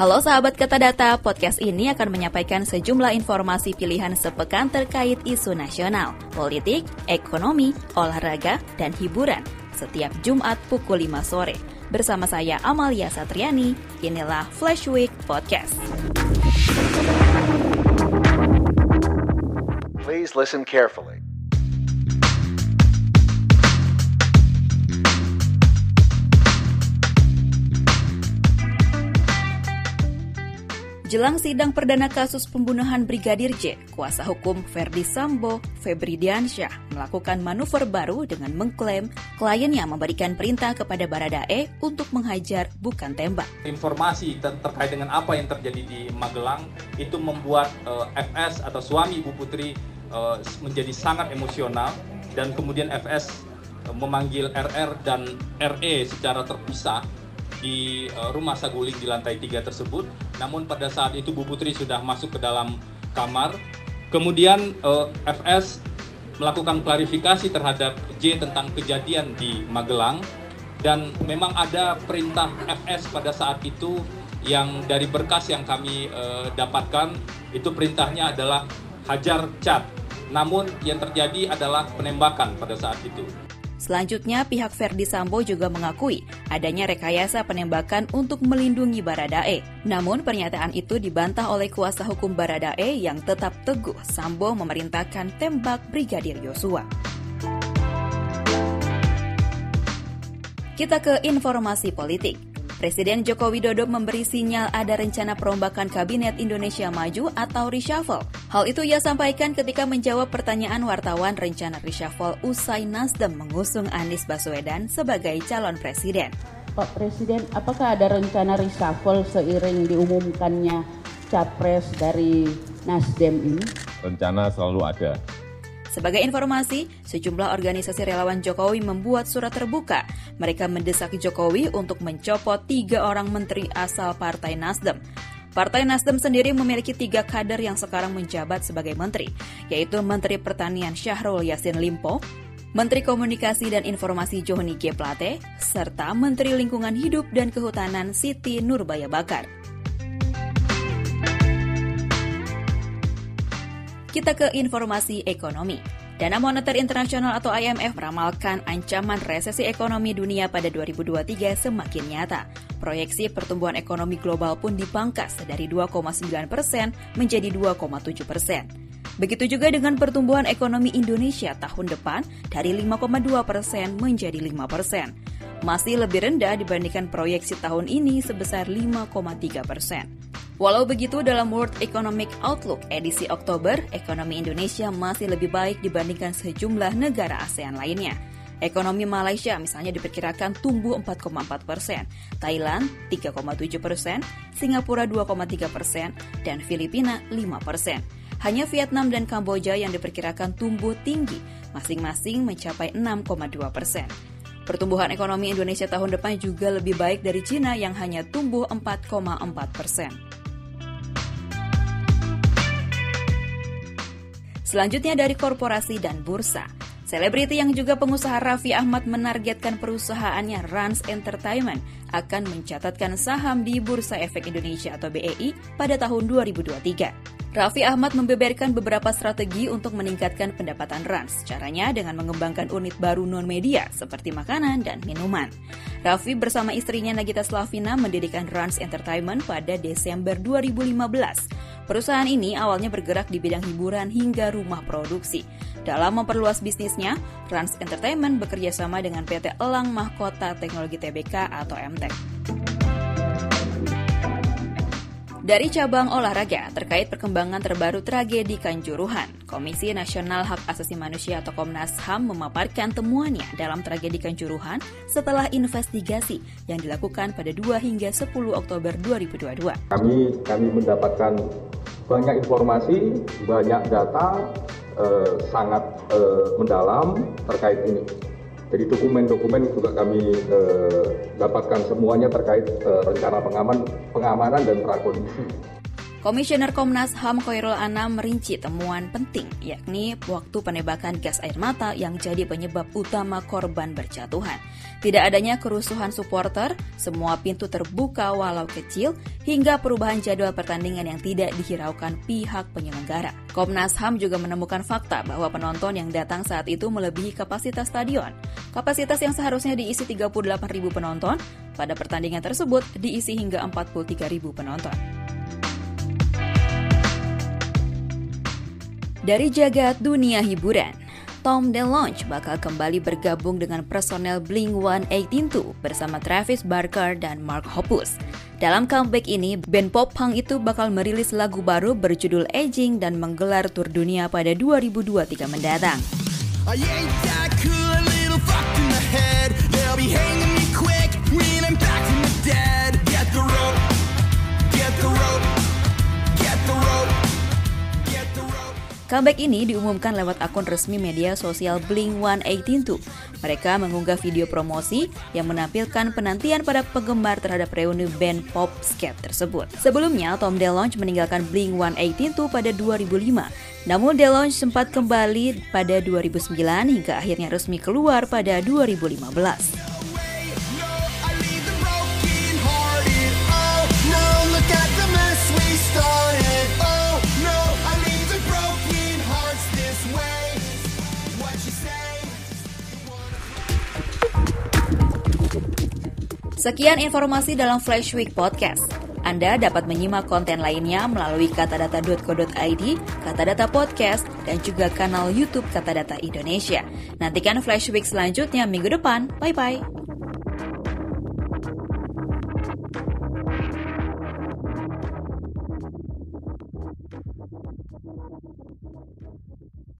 Halo sahabat Kata Data, podcast ini akan menyampaikan sejumlah informasi pilihan sepekan terkait isu nasional, politik, ekonomi, olahraga, dan hiburan setiap Jumat pukul 5 sore. Bersama saya Amalia Satriani, inilah Flash Week Podcast. Please listen carefully. Jelang sidang perdana kasus pembunuhan Brigadir J, kuasa hukum Ferdi Sambo, Febri Diansyah, melakukan manuver baru dengan mengklaim kliennya memberikan perintah kepada Baradae untuk menghajar bukan tembak. Informasi ter terkait dengan apa yang terjadi di Magelang itu membuat uh, eh, FS atau suami Ibu Putri uh, menjadi sangat emosional dan kemudian FS uh, eh, memanggil RR dan RE secara terpisah di uh, rumah Saguling di lantai tiga tersebut. Namun pada saat itu Bu Putri sudah masuk ke dalam kamar. Kemudian uh, eh, FS melakukan klarifikasi terhadap J tentang kejadian di Magelang dan memang ada perintah FS pada saat itu yang dari berkas yang kami uh, dapatkan itu perintahnya adalah hajar cat. Namun yang terjadi adalah penembakan pada saat itu. Selanjutnya, pihak Verdi Sambo juga mengakui adanya rekayasa penembakan untuk melindungi Baradae. Namun, pernyataan itu dibantah oleh kuasa hukum Baradae yang tetap teguh Sambo memerintahkan tembak Brigadir Yosua. Kita ke informasi politik. Presiden Joko Widodo memberi sinyal ada rencana perombakan Kabinet Indonesia Maju atau reshuffle. Hal itu ia sampaikan ketika menjawab pertanyaan wartawan rencana reshuffle usai Nasdem mengusung Anies Baswedan sebagai calon presiden. Pak Presiden, apakah ada rencana reshuffle seiring diumumkannya capres dari Nasdem ini? Rencana selalu ada sebagai informasi, sejumlah organisasi relawan Jokowi membuat surat terbuka. Mereka mendesak Jokowi untuk mencopot tiga orang menteri asal Partai Nasdem. Partai Nasdem sendiri memiliki tiga kader yang sekarang menjabat sebagai menteri, yaitu Menteri Pertanian Syahrul Yassin Limpo, Menteri Komunikasi dan Informasi Johni G. Plate, serta Menteri Lingkungan Hidup dan Kehutanan Siti Nurbaya Bakar. Kita ke informasi ekonomi. Dana Moneter Internasional atau IMF meramalkan ancaman resesi ekonomi dunia pada 2023 semakin nyata. Proyeksi pertumbuhan ekonomi global pun dipangkas dari 2,9 persen menjadi 2,7 persen. Begitu juga dengan pertumbuhan ekonomi Indonesia tahun depan dari 5,2 persen menjadi 5 persen. Masih lebih rendah dibandingkan proyeksi tahun ini sebesar 5,3 persen. Walau begitu, dalam World Economic Outlook edisi Oktober, ekonomi Indonesia masih lebih baik dibandingkan sejumlah negara ASEAN lainnya. Ekonomi Malaysia misalnya diperkirakan tumbuh 4,4 persen, Thailand 3,7 persen, Singapura 2,3 persen, dan Filipina 5 persen. Hanya Vietnam dan Kamboja yang diperkirakan tumbuh tinggi, masing-masing mencapai 6,2 persen. Pertumbuhan ekonomi Indonesia tahun depan juga lebih baik dari Cina yang hanya tumbuh 4,4 persen. Selanjutnya dari korporasi dan bursa. Selebriti yang juga pengusaha Raffi Ahmad menargetkan perusahaannya Rans Entertainment akan mencatatkan saham di Bursa Efek Indonesia atau BEI pada tahun 2023. Raffi Ahmad membeberkan beberapa strategi untuk meningkatkan pendapatan Rans. Caranya dengan mengembangkan unit baru non-media seperti makanan dan minuman. Raffi bersama istrinya Nagita Slavina mendirikan Rans Entertainment pada Desember 2015. Perusahaan ini awalnya bergerak di bidang hiburan hingga rumah produksi. Dalam memperluas bisnisnya, Rans Entertainment bekerja sama dengan PT Elang Mahkota Teknologi TBK atau MTEK. Dari cabang olahraga terkait perkembangan terbaru tragedi Kanjuruhan, Komisi Nasional Hak Asasi Manusia atau Komnas HAM memaparkan temuannya dalam tragedi Kanjuruhan setelah investigasi yang dilakukan pada 2 hingga 10 Oktober 2022. Kami kami mendapatkan banyak informasi, banyak data eh, sangat eh, mendalam terkait ini jadi dokumen-dokumen juga kami eh, dapatkan semuanya terkait eh, rencana pengaman, pengamanan dan prakondisi. Komisioner Komnas HAM Koirul Anam merinci temuan penting, yakni waktu penembakan gas air mata yang jadi penyebab utama korban berjatuhan. Tidak adanya kerusuhan supporter, semua pintu terbuka walau kecil, hingga perubahan jadwal pertandingan yang tidak dihiraukan pihak penyelenggara. Komnas HAM juga menemukan fakta bahwa penonton yang datang saat itu melebihi kapasitas stadion. Kapasitas yang seharusnya diisi 38.000 penonton, pada pertandingan tersebut diisi hingga 43.000 penonton. Dari jagat dunia hiburan, Tom DeLonge bakal kembali bergabung dengan personel Blink-182 bersama Travis Barker dan Mark Hoppus. Dalam comeback ini, band pop punk itu bakal merilis lagu baru berjudul Aging dan menggelar tur dunia pada 2023 mendatang. Comeback ini diumumkan lewat akun resmi media sosial Blink-182. Mereka mengunggah video promosi yang menampilkan penantian pada penggemar terhadap reuni band pop skate tersebut. Sebelumnya, Tom DeLonge meninggalkan Blink-182 pada 2005. Namun DeLonge sempat kembali pada 2009 hingga akhirnya resmi keluar pada 2015. Sekian informasi dalam Flash Week Podcast. Anda dapat menyimak konten lainnya melalui katadata.co.id, Katadata Podcast, dan juga kanal YouTube Katadata Indonesia. Nantikan Flash Week selanjutnya minggu depan. Bye-bye.